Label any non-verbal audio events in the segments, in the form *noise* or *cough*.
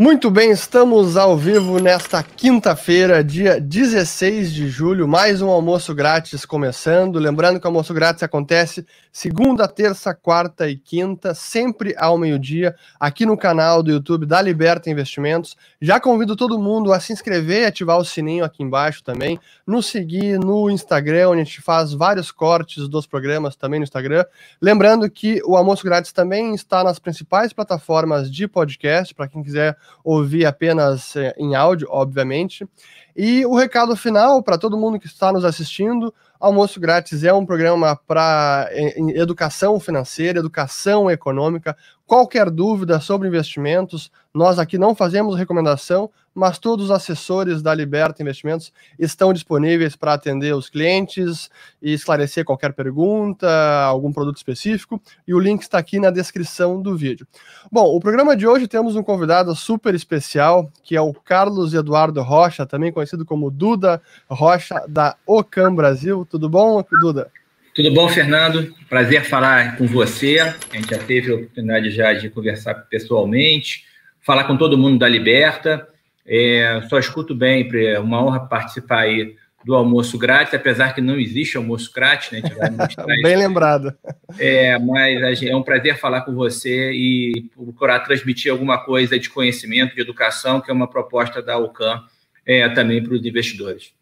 Muito bem, estamos ao vivo nesta quinta-feira, dia 16 de julho, mais um almoço grátis começando. Lembrando que o almoço grátis acontece segunda, terça, quarta e quinta, sempre ao meio-dia, aqui no canal do YouTube da Liberta Investimentos. Já convido todo mundo a se inscrever e ativar o sininho aqui embaixo também, nos seguir no Instagram, onde a gente faz vários cortes dos programas também no Instagram. Lembrando que o almoço grátis também está nas principais plataformas de podcast, para quem quiser ouvir apenas eh, em áudio, obviamente. E o recado final para todo mundo que está nos assistindo: Almoço Grátis é um programa para eh, educação financeira, educação econômica. Qualquer dúvida sobre investimentos, nós aqui não fazemos recomendação, mas todos os assessores da Liberta Investimentos estão disponíveis para atender os clientes e esclarecer qualquer pergunta, algum produto específico, e o link está aqui na descrição do vídeo. Bom, o programa de hoje temos um convidado super especial, que é o Carlos Eduardo Rocha, também conhecido como Duda Rocha, da Ocam Brasil. Tudo bom, Duda? Tudo bom, Fernando? Prazer falar com você. A gente já teve a oportunidade já de conversar pessoalmente, falar com todo mundo da Liberta. É, só escuto bem, é uma honra participar aí do almoço grátis, apesar que não existe almoço grátis, né? *laughs* bem lembrado. É, mas é um prazer falar com você e procurar transmitir alguma coisa de conhecimento, de educação, que é uma proposta da UCAM é, também para os investidores.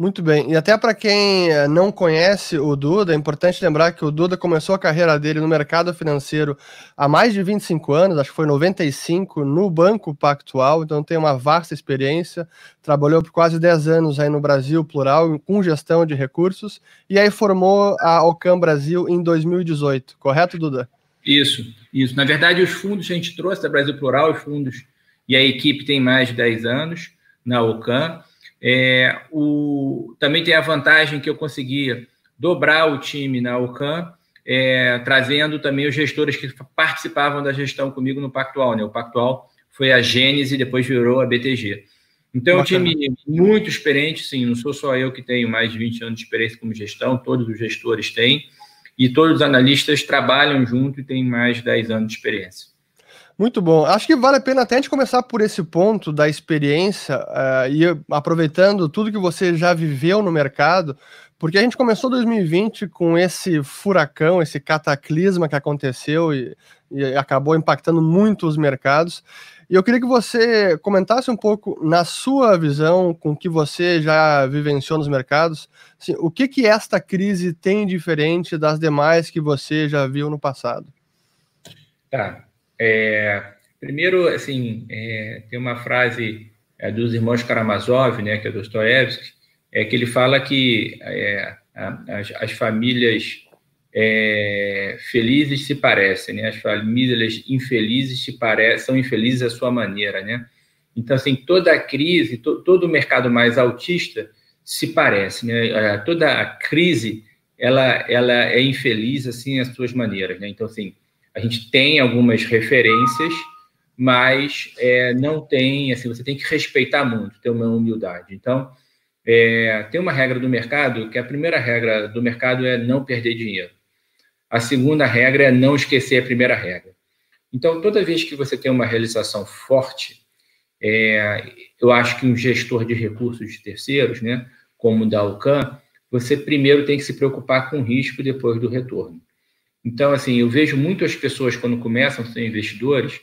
Muito bem. E até para quem eh, não conhece o Duda, é importante lembrar que o Duda começou a carreira dele no mercado financeiro há mais de 25 anos, acho que foi 95, no Banco Pactual, então tem uma vasta experiência, trabalhou por quase 10 anos aí no Brasil Plural com gestão de recursos e aí formou a Ocam Brasil em 2018, correto, Duda? Isso, isso. Na verdade, os fundos a gente trouxe da Brasil Plural, os fundos e a equipe tem mais de 10 anos na Ocam. É, o, também tem a vantagem que eu conseguia dobrar o time na OCAM, é, trazendo também os gestores que participavam da gestão comigo no Pactual. Né? O Pactual foi a Gênese e depois virou a BTG. Então, é um time muito experiente, sim, não sou só eu que tenho mais de 20 anos de experiência como gestão, todos os gestores têm, e todos os analistas trabalham junto e têm mais de 10 anos de experiência. Muito bom. Acho que vale a pena até a gente começar por esse ponto da experiência uh, e aproveitando tudo que você já viveu no mercado, porque a gente começou 2020 com esse furacão, esse cataclisma que aconteceu e, e acabou impactando muito os mercados. E eu queria que você comentasse um pouco, na sua visão, com o que você já vivenciou nos mercados, assim, o que, que esta crise tem diferente das demais que você já viu no passado? Tá. É, primeiro, assim, é, tem uma frase é, dos irmãos Karamazov, né, que é Dostoiévski, é que ele fala que é, as, as, famílias é, felizes se parecem, né? As famílias infelizes se parecem, são infelizes à sua maneira, né? Então, assim, toda a crise, to, todo o mercado mais autista se parece, né? Toda a crise, ela, ela é infeliz, assim, às suas maneiras, né? Então, assim, a gente tem algumas referências, mas é, não tem, assim, você tem que respeitar muito, ter uma humildade. Então, é, tem uma regra do mercado, que a primeira regra do mercado é não perder dinheiro. A segunda regra é não esquecer a primeira regra. Então, toda vez que você tem uma realização forte, é, eu acho que um gestor de recursos de terceiros, né, como o da Alcan, você primeiro tem que se preocupar com o risco depois do retorno. Então, assim, eu vejo muitas pessoas quando começam a ser investidores,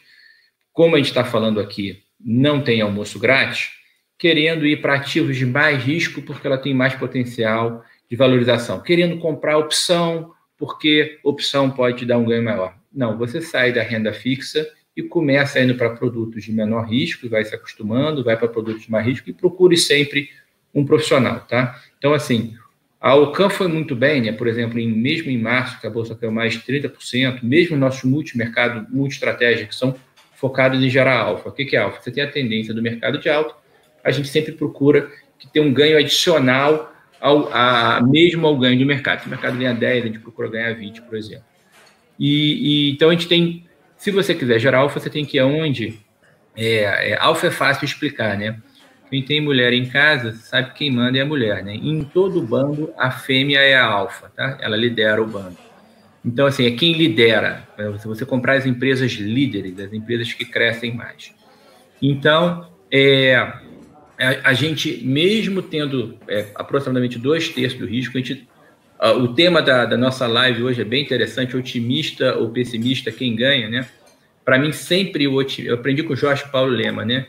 como a gente está falando aqui, não tem almoço grátis, querendo ir para ativos de mais risco porque ela tem mais potencial de valorização, querendo comprar opção porque opção pode te dar um ganho maior. Não, você sai da renda fixa e começa indo para produtos de menor risco, vai se acostumando, vai para produtos de mais risco e procure sempre um profissional, tá? Então, assim, a Alcan foi muito bem, né? por exemplo, em, mesmo em março, que a Bolsa caiu mais de 30%, mesmo nossos multimercados, multi-estratégias, que são focados em gerar alfa. O que é alfa? Você tem a tendência do mercado de alta, a gente sempre procura que tenha um ganho adicional ao, a, mesmo ao ganho do mercado. Se o mercado ganha 10, a gente procura ganhar 20, por exemplo. E, e então a gente tem, se você quiser gerar alfa, você tem que ir aonde? É, é, alfa é fácil explicar, né? Quem tem mulher em casa sabe que quem manda é a mulher, né? Em todo bando, a fêmea é a alfa, tá? Ela lidera o bando. Então, assim, é quem lidera. Se você comprar as empresas líderes, as empresas que crescem mais. Então, é, a, a, gente, mesmo tendo é, aproximadamente dois terços do risco, a gente, a, o tema da, da, nossa live hoje é bem interessante, otimista ou pessimista, quem ganha, né? Para mim, sempre o eu aprendi com o Jorge Paulo Lema, né?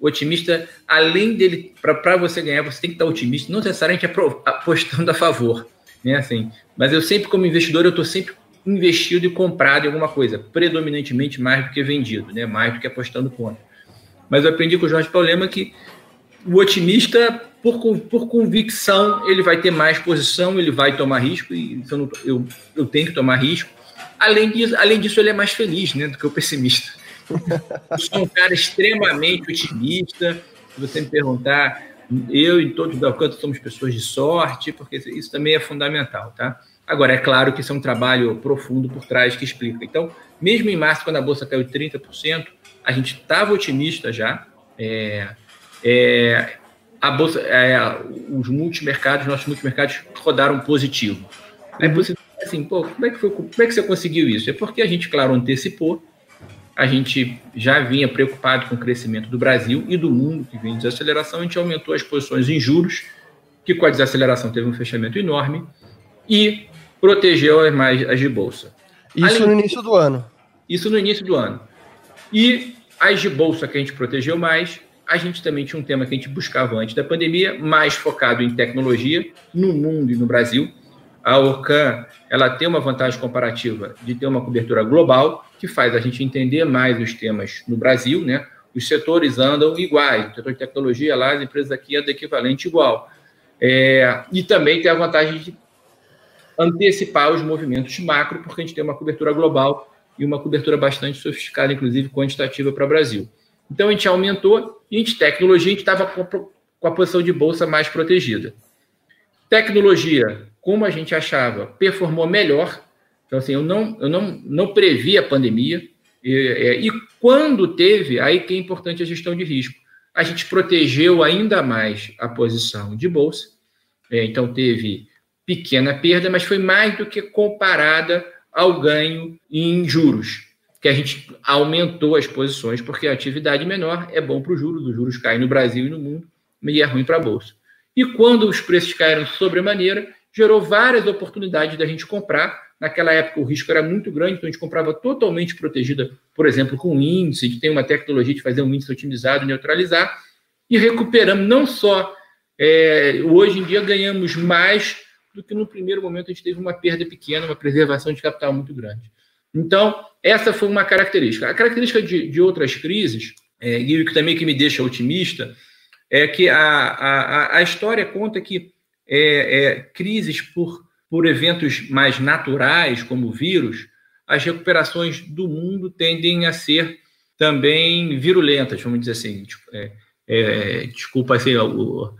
O otimista, além dele, para você ganhar, você tem que estar otimista, não necessariamente apostando a favor, né? Assim, mas eu sempre, como investidor, eu estou sempre investido e comprado em alguma coisa, predominantemente mais do que vendido, né? Mais do que apostando contra. Mas eu aprendi com o Jorge Paulema que o otimista, por, por convicção, ele vai ter mais posição, ele vai tomar risco, e eu, eu, eu tenho que tomar risco. Além disso, além disso, ele é mais feliz né, do que o pessimista. Eu sou um cara extremamente otimista. Se você me perguntar, eu e todos da Alcântara somos pessoas de sorte, porque isso também é fundamental, tá? Agora, é claro que isso é um trabalho profundo por trás que explica. Então, mesmo em março, quando a bolsa caiu 30%, a gente estava otimista já. É, é, a bolsa, é, os multimercados, nossos multimercados rodaram positivo. Aí você assim, pô, como é que foi, como é que você conseguiu isso? É porque a gente, claro, antecipou. A gente já vinha preocupado com o crescimento do Brasil e do mundo que vem de desaceleração. A gente aumentou as posições em juros, que com a desaceleração teve um fechamento enorme e protegeu as mais as de bolsa. Isso Além, no início do ano. Isso no início do ano. E as de bolsa que a gente protegeu mais, a gente também tinha um tema que a gente buscava antes da pandemia, mais focado em tecnologia no mundo e no Brasil. A Orcan ela tem uma vantagem comparativa de ter uma cobertura global que faz a gente entender mais os temas no Brasil, né? Os setores andam iguais, o setor de tecnologia lá, as empresas aqui andam equivalente igual. É, e também tem a vantagem de antecipar os movimentos macro, porque a gente tem uma cobertura global e uma cobertura bastante sofisticada, inclusive quantitativa para o Brasil. Então a gente aumentou e de tecnologia a gente estava com a posição de bolsa mais protegida. Tecnologia, como a gente achava, performou melhor. Então, assim, eu não, eu não, não previ a pandemia. E, é, e quando teve, aí que é importante a gestão de risco. A gente protegeu ainda mais a posição de bolsa. É, então, teve pequena perda, mas foi mais do que comparada ao ganho em juros, que a gente aumentou as posições, porque a atividade menor é bom para os juros, os juros caem no Brasil e no mundo, e é ruim para a Bolsa. E quando os preços caíram sobremaneira, gerou várias oportunidades da gente comprar. Naquela época o risco era muito grande, então a gente comprava totalmente protegida, por exemplo, com índice, que tem uma tecnologia de fazer um índice otimizado, neutralizar, e recuperamos não só, é, hoje em dia ganhamos mais do que no primeiro momento a gente teve uma perda pequena, uma preservação de capital muito grande. Então, essa foi uma característica. A característica de, de outras crises, é, e o que também que me deixa otimista, é que a, a, a história conta que é, é, crises por, por eventos mais naturais, como vírus, as recuperações do mundo tendem a ser também virulentas, vamos dizer assim. É, é, desculpa assim, o,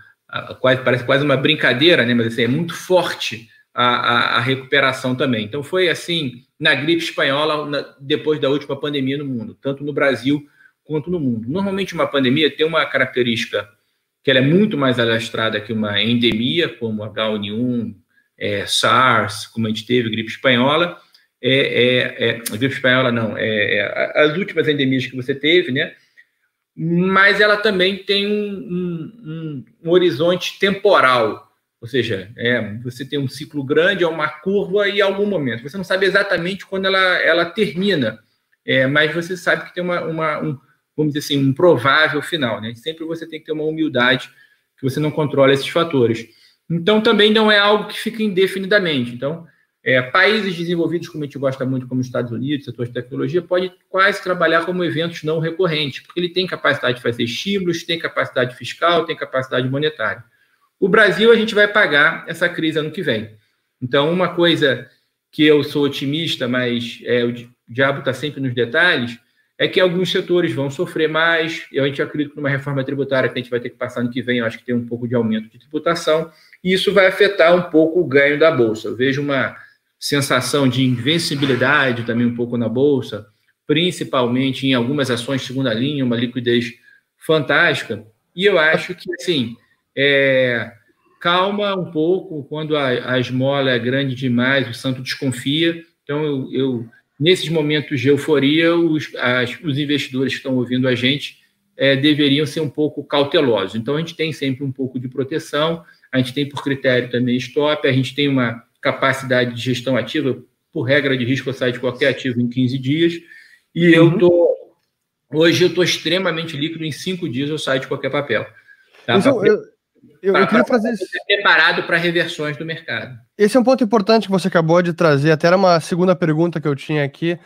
quase, parece quase uma brincadeira, né? mas assim, é muito forte a, a, a, recuperação também. Então, foi assim na gripe espanhola, na, depois da última pandemia no mundo, tanto no Brasil quanto no mundo. Normalmente, uma pandemia tem uma característica que ela é muito mais alastrada que uma endemia, como H1N1, é, SARS, como a gente teve, gripe espanhola. É, é, é gripe espanhola não, é, as últimas endemias que você teve, né? mas ela também tem um, um, um horizonte temporal, ou seja, é, você tem um ciclo grande, é uma curva e algum momento. Você não sabe exatamente quando ela, ela termina, é, mas você sabe que tem uma, uma um, vamos dizer assim, um provável final. Né? Sempre você tem que ter uma humildade que você não controla esses fatores. Então, também não é algo que fica indefinidamente. Então, é, países desenvolvidos, como a gente gosta muito, como os Estados Unidos, setor de tecnologia, pode quase trabalhar como eventos não recorrentes, porque ele tem capacidade de fazer estímulos, tem capacidade fiscal, tem capacidade monetária. O Brasil, a gente vai pagar essa crise ano que vem. Então, uma coisa que eu sou otimista, mas é, o diabo está sempre nos detalhes, é que alguns setores vão sofrer mais. Eu, a gente acredita numa reforma tributária que a gente vai ter que passar ano que vem, eu acho que tem um pouco de aumento de tributação, e isso vai afetar um pouco o ganho da Bolsa. Eu vejo uma sensação de invencibilidade também um pouco na bolsa, principalmente em algumas ações de segunda linha, uma liquidez fantástica. E eu acho que, assim, é, calma um pouco quando a, a, esmola é grande demais, o santo desconfia. Então, eu, eu nesses momentos de euforia, os, as, os investidores que estão ouvindo a gente é, deveriam ser um pouco cautelosos. Então, a gente tem sempre um pouco de proteção, a gente tem por critério também stop, a gente tem uma capacidade de gestão ativa, por regra de risco, eu saio de qualquer ativo em 15 dias, e eu estou. Uhum. Hoje eu estou extremamente líquido, em cinco dias eu saio de qualquer papel. Tá? Então, eu, eu, eu queria trazer preparado para reversões do mercado. Esse é um ponto importante que você acabou de trazer. Até era uma segunda pergunta que eu tinha aqui.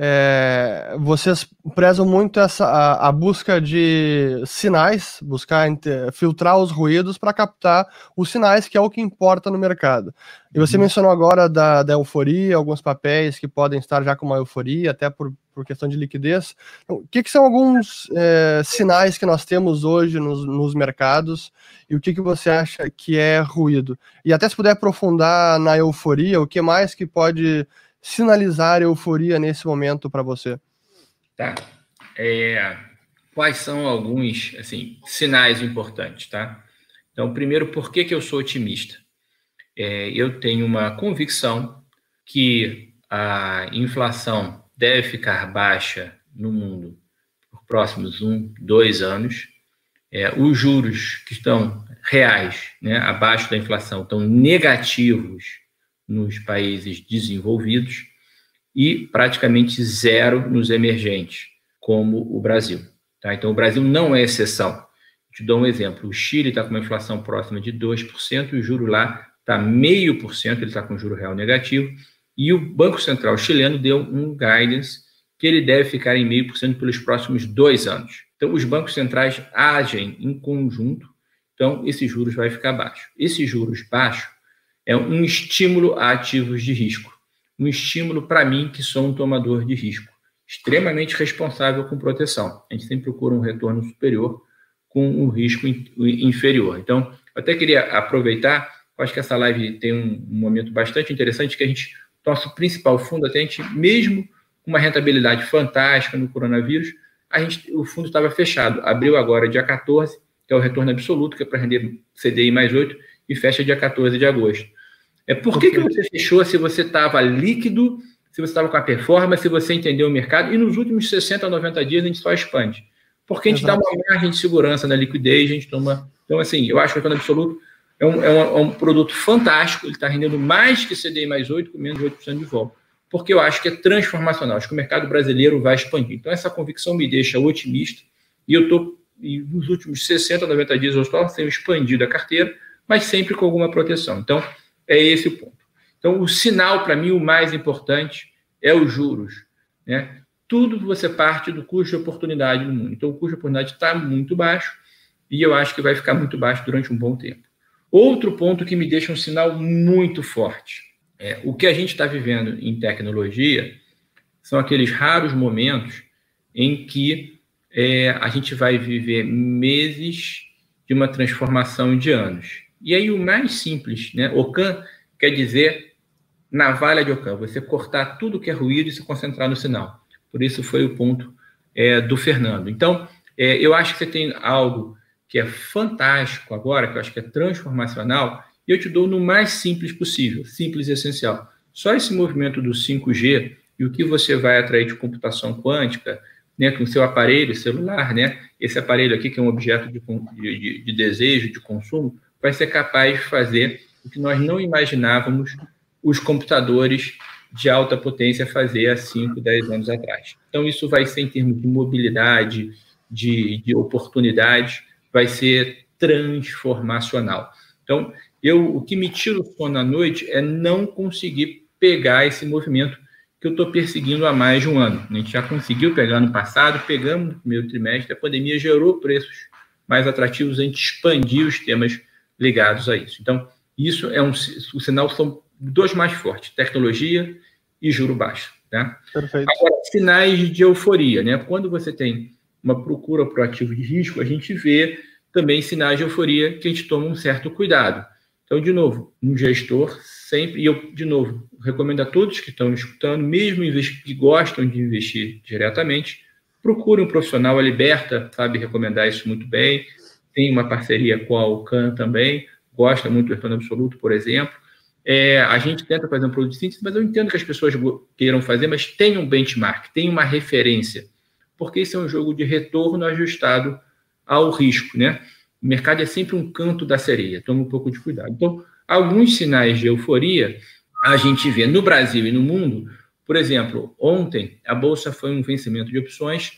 É, vocês prezam muito essa a, a, busca de sinais, buscar filtrar os ruídos para captar os sinais, que é o que importa no mercado. E você uhum. mencionou agora da, da euforia, alguns papéis que podem estar já com uma euforia, até por, por questão de liquidez. Então, o que, que, são alguns é, sinais que nós temos hoje nos, nos mercados e o que, que você acha que é ruído? E até se puder aprofundar na euforia, o que mais que pode sinalizar euforia nesse momento para você? Tá. É, quais são alguns assim sinais importantes, tá? Então, primeiro, por que, que eu sou otimista? É, eu tenho uma convicção que a inflação deve ficar baixa no mundo por próximos um, dois anos. É, os juros que estão reais, né, abaixo da inflação, estão negativos nos países desenvolvidos e praticamente zero nos emergentes, como o Brasil. Tá? Então, o Brasil não é exceção. Te dou um exemplo: o Chile está com uma inflação próxima de 2%, e o juro lá está meio por cento, ele está com juro real negativo, e o Banco Central chileno deu um guidance que ele deve ficar em meio por cento pelos próximos dois anos. Então, os bancos centrais agem em conjunto, então esse juros vai ficar baixo. Esse juros baixo é um estímulo a ativos de risco. Um estímulo para mim, que sou um tomador de risco, extremamente responsável com proteção. A gente sempre procura um retorno superior com um risco inferior. Então, eu até queria aproveitar, acho que essa live tem um momento bastante interessante, que a gente, nosso principal fundo, até a gente, mesmo com uma rentabilidade fantástica no coronavírus, a gente, o fundo estava fechado. Abriu agora dia 14, que é o retorno absoluto, que é para render CDI mais 8, e fecha dia 14 de agosto. É por que, que você fechou se você estava líquido, se você estava com a performance, se você entendeu o mercado, e nos últimos 60, 90 dias a gente só expande. Porque a gente Exato. dá uma margem de segurança na liquidez, a gente toma. Então, assim, eu acho que o retorno absoluto é um, é um, é um produto fantástico, ele está rendendo mais que CDI mais 8, com menos de 8% de volta. Porque eu acho que é transformacional, acho que o mercado brasileiro vai expandir. Então, essa convicção me deixa otimista, e eu estou, nos últimos 60, 90 dias, eu estou sendo expandido a carteira, mas sempre com alguma proteção. Então, é esse o ponto. Então, o sinal, para mim, o mais importante é os juros. Né? Tudo você parte do custo de oportunidade no mundo. Então, o custo de oportunidade está muito baixo e eu acho que vai ficar muito baixo durante um bom tempo. Outro ponto que me deixa um sinal muito forte é o que a gente está vivendo em tecnologia são aqueles raros momentos em que é, a gente vai viver meses de uma transformação de anos. E aí o mais simples, né? Ocan quer dizer navalha de Ocan, você cortar tudo que é ruído e se concentrar no sinal. Por isso foi o ponto é, do Fernando. Então, é, eu acho que você tem algo que é fantástico agora, que eu acho que é transformacional, e eu te dou no mais simples possível, simples e essencial. Só esse movimento do 5G e o que você vai atrair de computação quântica, né, com o seu aparelho celular, né, esse aparelho aqui que é um objeto de, de, de desejo, de consumo, vai ser capaz de fazer o que nós não imaginávamos os computadores de alta potência fazer há 5, 10 anos atrás. Então, isso vai ser em termos de mobilidade, de, de oportunidades, vai ser transformacional. Então, eu, o que me tira o sono à noite é não conseguir pegar esse movimento que eu estou perseguindo há mais de um ano. A gente já conseguiu pegar no passado, pegamos no primeiro trimestre, a pandemia gerou preços mais atrativos, a gente expandiu os temas ligados a isso. Então, isso é um o sinal são dois mais fortes, tecnologia e juro baixo, tá? Perfeito. Agora, sinais de euforia, né? Quando você tem uma procura por ativo de risco, a gente vê também sinais de euforia que a gente toma um certo cuidado. Então, de novo, um gestor sempre, e eu, de novo, recomendo a todos que estão escutando, mesmo que gostam de investir diretamente, procure um profissional, a Liberta sabe recomendar isso muito bem, tem uma parceria com a Alcan também, gosta muito do retorno absoluto, por exemplo. É, a gente tenta fazer um produto de síntese, mas eu entendo que as pessoas queiram fazer, mas tem um benchmark, tem uma referência. porque isso é um jogo de retorno ajustado ao risco, né? O mercado é sempre um canto da sereia, toma um pouco de cuidado. Então, alguns sinais de euforia a gente vê no Brasil e no mundo. Por exemplo, ontem a bolsa foi um vencimento de opções,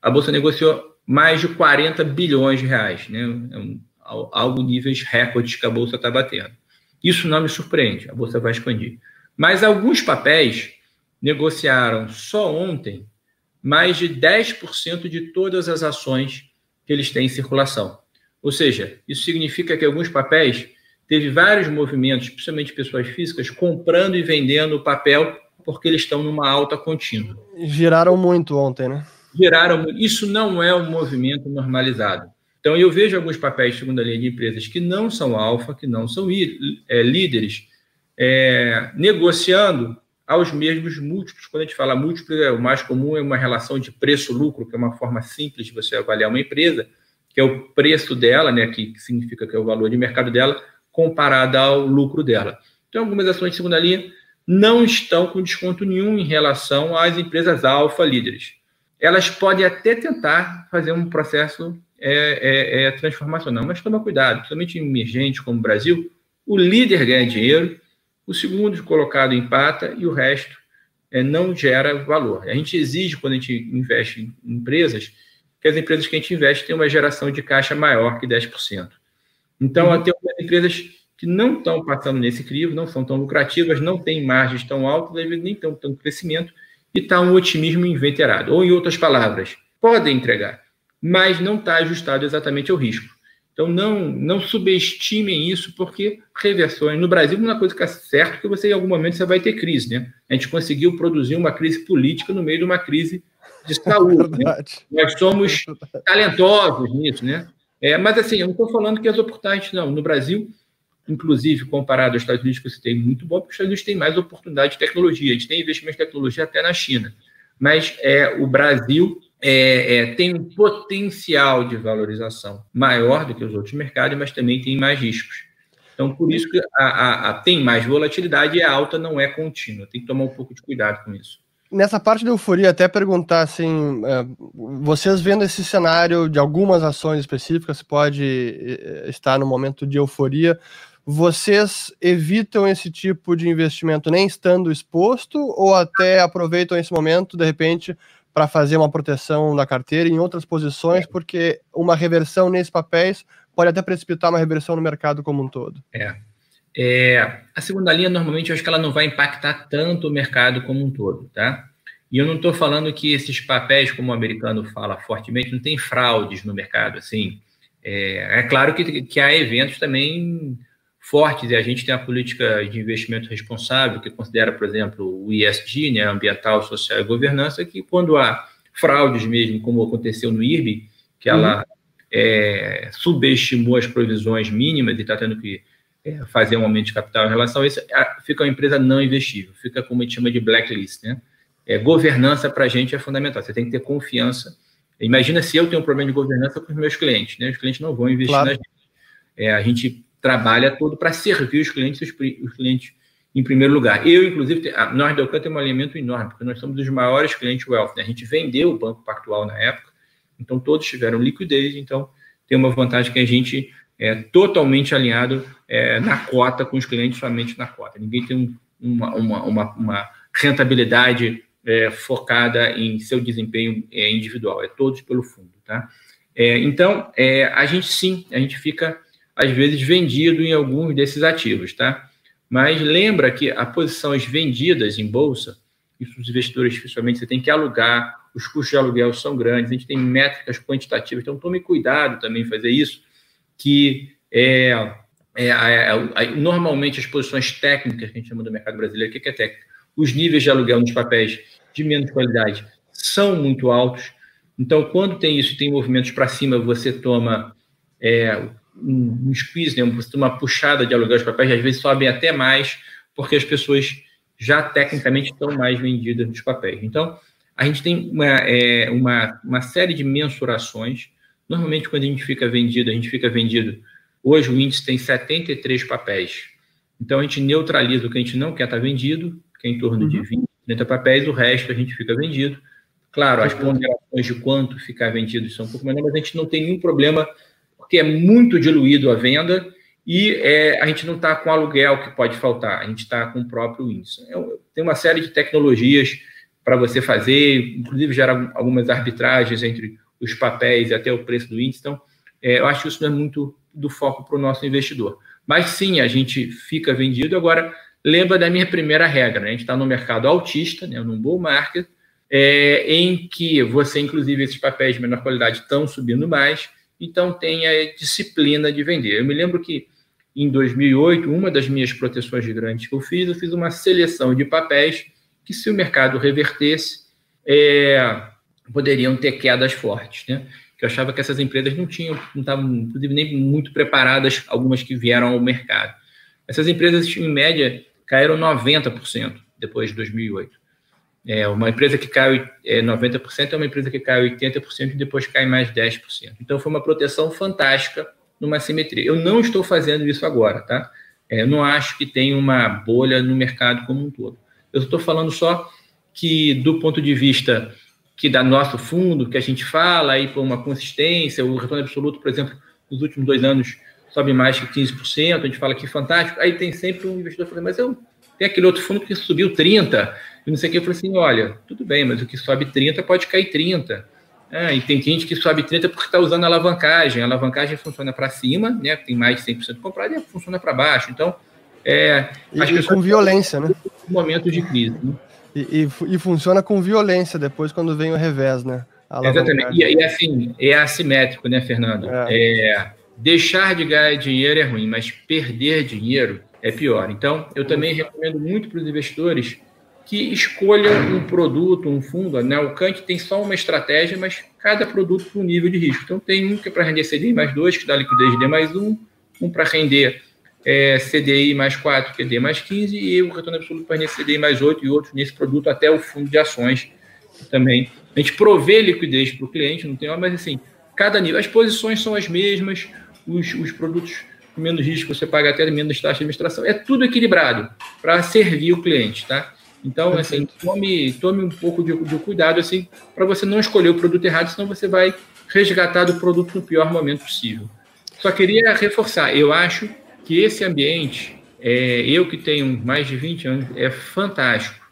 a bolsa negociou mais de 40 bilhões de reais, né? É um, algo níveis recordes que a bolsa está batendo. Isso não me surpreende, a bolsa vai expandir. Mas alguns papéis negociaram só ontem mais de 10% de todas as ações que eles têm em circulação. Ou seja, isso significa que alguns papéis teve vários movimentos, principalmente pessoas físicas, comprando e vendendo o papel porque eles estão numa alta contínua. Giraram muito ontem, né? Giraram. Isso não é um movimento normalizado. Então, eu vejo alguns papéis, segundo a linha de empresas, que não são alfa, que não são é, líderes, é, negociando aos mesmos múltiplos. Quando a gente fala múltiplo, é, o mais comum é uma relação de preço-lucro, que é uma forma simples de você avaliar uma empresa, que é o preço dela, né, que significa que é o valor de mercado dela, comparada ao lucro dela. Então, algumas ações de segunda linha não estão com desconto nenhum em relação às empresas alfa líderes. Elas podem até tentar fazer um processo é, é, é transformacional, mas toma cuidado, principalmente em emergente como o Brasil, o líder ganha dinheiro, o segundo colocado empata e o resto é, não gera valor. A gente exige, quando a gente investe em empresas, que as empresas que a gente investe tenham uma geração de caixa maior que 10%. Então, tem algumas empresas que não estão passando nesse crivo, não são tão lucrativas, não têm margens tão altas, nem tão, tão crescimento, e está um otimismo inveterado. Ou, em outras palavras, podem entregar, mas não está ajustado exatamente ao risco. Então, não, não subestimem isso, porque reversões. No Brasil, uma coisa que é certa é que você, em algum momento, você vai ter crise. Né? A gente conseguiu produzir uma crise política no meio de uma crise de *laughs* saúde. né? Nós somos talentosos nisso, né? É, mas, assim, eu não estou falando que as oportunidades, não. No Brasil, inclusive, comparado aos Estados Unidos, que você tem muito bom, porque os Estados Unidos têm mais oportunidade de tecnologia. Gente tem investimento em tecnologia até na China. Mas é, o Brasil é, é, tem um potencial de valorização maior do que os outros mercados, mas também tem mais riscos. Então, por isso que a, a, a tem mais volatilidade e a alta não é contínua. Tem que tomar um pouco de cuidado com isso nessa parte da euforia, até perguntar assim, é, vocês vendo esse cenário de algumas ações específicas, pode é, estar no momento de euforia, vocês evitam esse tipo de investimento nem estando exposto ou até aproveitam esse momento, de repente, para fazer uma proteção da carteira em outras posições, porque uma reversão nesses papéis pode até precipitar uma reversão no mercado como um todo? É. É, a segunda linha, normalmente, eu acho que ela não vai impactar tanto o mercado como um todo, tá? E eu não estou falando que esses papéis, como o americano fala fortemente, não tem fraudes no mercado, assim. É, é claro que, que há eventos também fortes, e a gente tem a política de investimento responsável, que considera, por exemplo, o ISG, né, ambiental, social e governança, que quando há fraudes mesmo, como aconteceu no IRB, que ela uhum. é, subestimou as provisões mínimas e está tendo que é, fazer um aumento de capital em relação a isso, fica uma empresa não investível, fica como a gente chama de blacklist. Né? É, governança para a gente é fundamental, você tem que ter confiança. Imagina se eu tenho um problema de governança com os meus clientes, né? os clientes não vão investir claro. na gente. É, a gente trabalha todo para servir os clientes, os, os, clientes em primeiro lugar. Eu, inclusive, nós da Ocan temos um alimento enorme, porque nós somos os maiores clientes wealth. Né? A gente vendeu o Banco Pactual na época, então todos tiveram liquidez, então tem uma vantagem que a gente é totalmente alinhado é, na cota com os clientes, somente na cota. Ninguém tem um, uma, uma, uma, uma, rentabilidade é, focada em seu desempenho é, individual, é todos pelo fundo. Tá? É, então, é, a gente sim, a gente fica, às vezes, vendido em alguns desses ativos. Tá? Mas lembra que as posições vendidas em bolsa, isso os investidores, principalmente, você tem que alugar, os custos de aluguel são grandes, a gente tem métricas quantitativas, então tome cuidado também em fazer isso, que é, é, é, normalmente as posições técnicas que a gente chama do mercado brasileiro, o que é técnica? Os níveis de aluguel nos papéis de menos qualidade são muito altos. Então, quando tem isso, tem movimentos para cima, você toma é, um, um squeeze, né? uma puxada de aluguel de papéis, às vezes sobem até mais, porque as pessoas já tecnicamente estão mais vendidas nos papéis. Então, a gente tem uma, é, uma, uma série de mensurações Normalmente, quando a gente fica vendido, a gente fica vendido. Hoje o índice tem 73 papéis. Então a gente neutraliza o que a gente não quer estar vendido, que é em torno uhum. de 20, 30 papéis, o resto a gente fica vendido. Claro, as ponderações de quanto ficar vendido são um pouco menores, mas a gente não tem nenhum problema, porque é muito diluído a venda e é, a gente não está com aluguel que pode faltar, a gente está com o próprio índice. É, tem uma série de tecnologias para você fazer, inclusive gera algumas arbitragens entre os papéis e até o preço do índice. Então, é, eu acho que isso não é muito do foco para o nosso investidor. Mas sim, a gente fica vendido. Agora, lembra da minha primeira regra, né? a gente está no mercado altista, né, num bull market, é, em que você, inclusive, esses papéis de menor qualidade estão subindo mais, então tem a disciplina de vender. Eu me lembro que em 2008, uma das minhas proteções grandes que eu fiz, eu fiz uma seleção de papéis que, se o mercado revertesse, é, poderiam ter quedas fortes, né? Que eu achava que essas empresas não tinham, não estavam, nem muito preparadas, algumas que vieram ao mercado. Essas empresas, em média, caíram 90% depois de 2008. É, uma empresa que cai é, 90% é uma empresa que cai 80% e depois cai mais 10%. Então foi uma proteção fantástica numa simetria. Eu não estou fazendo isso agora, tá? É, eu não acho que tem uma bolha no mercado como um todo. Eu estou falando só que, do ponto de vista que da nosso fundo, que a gente fala aí por uma consistência, o retorno absoluto, por exemplo, nos últimos dois anos sobe mais que 15%, a gente fala que fantástico, aí tem sempre um investidor falando, mas eu tem aquele outro fundo que subiu 30%, e não sei o que, eu falei assim, olha, tudo bem, mas o que sobe 30 pode cair 30. Ah, e tem gente que sobe 30 porque está usando alavancagem. A alavancagem funciona para cima, né? Tem mais de 100% comprado e funciona para baixo. Então, é, e com violência, né? Momentos de crise. Né? E, e, e, funciona com violência depois quando vem o revés, né? Exatamente. E, e, assim, é assimétrico, né, Fernando? É. é. deixar de ganhar dinheiro é ruim, mas perder dinheiro é pior. Então, eu também recomendo muito para os investidores que escolham um produto, um fundo. Né? O Kant tem só uma estratégia, mas cada produto com um nível de risco. Então, tem um que é para render CDI mais 2, que dá liquidez D mais 1, um para render é, CDI mais 4, que é D mais 15, e o retorno absoluto para render CDI mais 8 e outros nesse produto, até o fundo de ações também. A gente provê liquidez para o cliente, não tem, mas assim, cada nível. As posições são as mesmas, os, os produtos menos risco, você paga até menos taxa de administração. É tudo equilibrado para servir o cliente, tá? Então, assim, tome, tome um pouco de, de cuidado, assim, para você não escolher o produto errado, senão você vai resgatar do produto no pior momento possível. Só queria reforçar, eu acho que esse ambiente, é, eu que tenho mais de 20 anos, é fantástico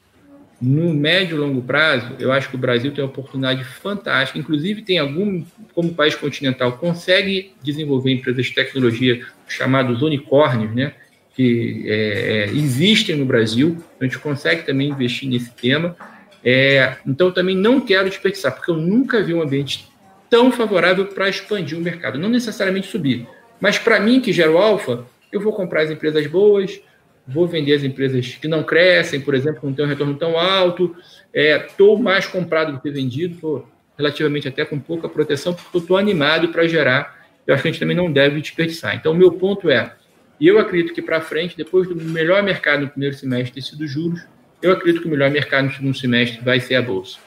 no médio e longo prazo, eu acho que o Brasil tem uma oportunidade fantástica. Inclusive, tem algum, como país continental, consegue desenvolver empresas de tecnologia chamados unicórnios, né? Que é, é, existem no Brasil. A gente consegue também investir nesse tema. É, então, também não quero desperdiçar, porque eu nunca vi um ambiente tão favorável para expandir o mercado. Não necessariamente subir, mas para mim, que gero alfa, eu vou comprar as empresas boas, vou vender as empresas que não crescem, por exemplo, não tem um retorno tão alto, estou é, mais comprado do que vendido, estou relativamente até com pouca proteção, porque estou animado para gerar. Eu acho que a gente também não deve desperdiçar. Então, o meu ponto é, eu acredito que para frente, depois do melhor mercado no primeiro semestre ter sido juros, eu acredito que o melhor mercado no segundo semestre vai ser a Bolsa.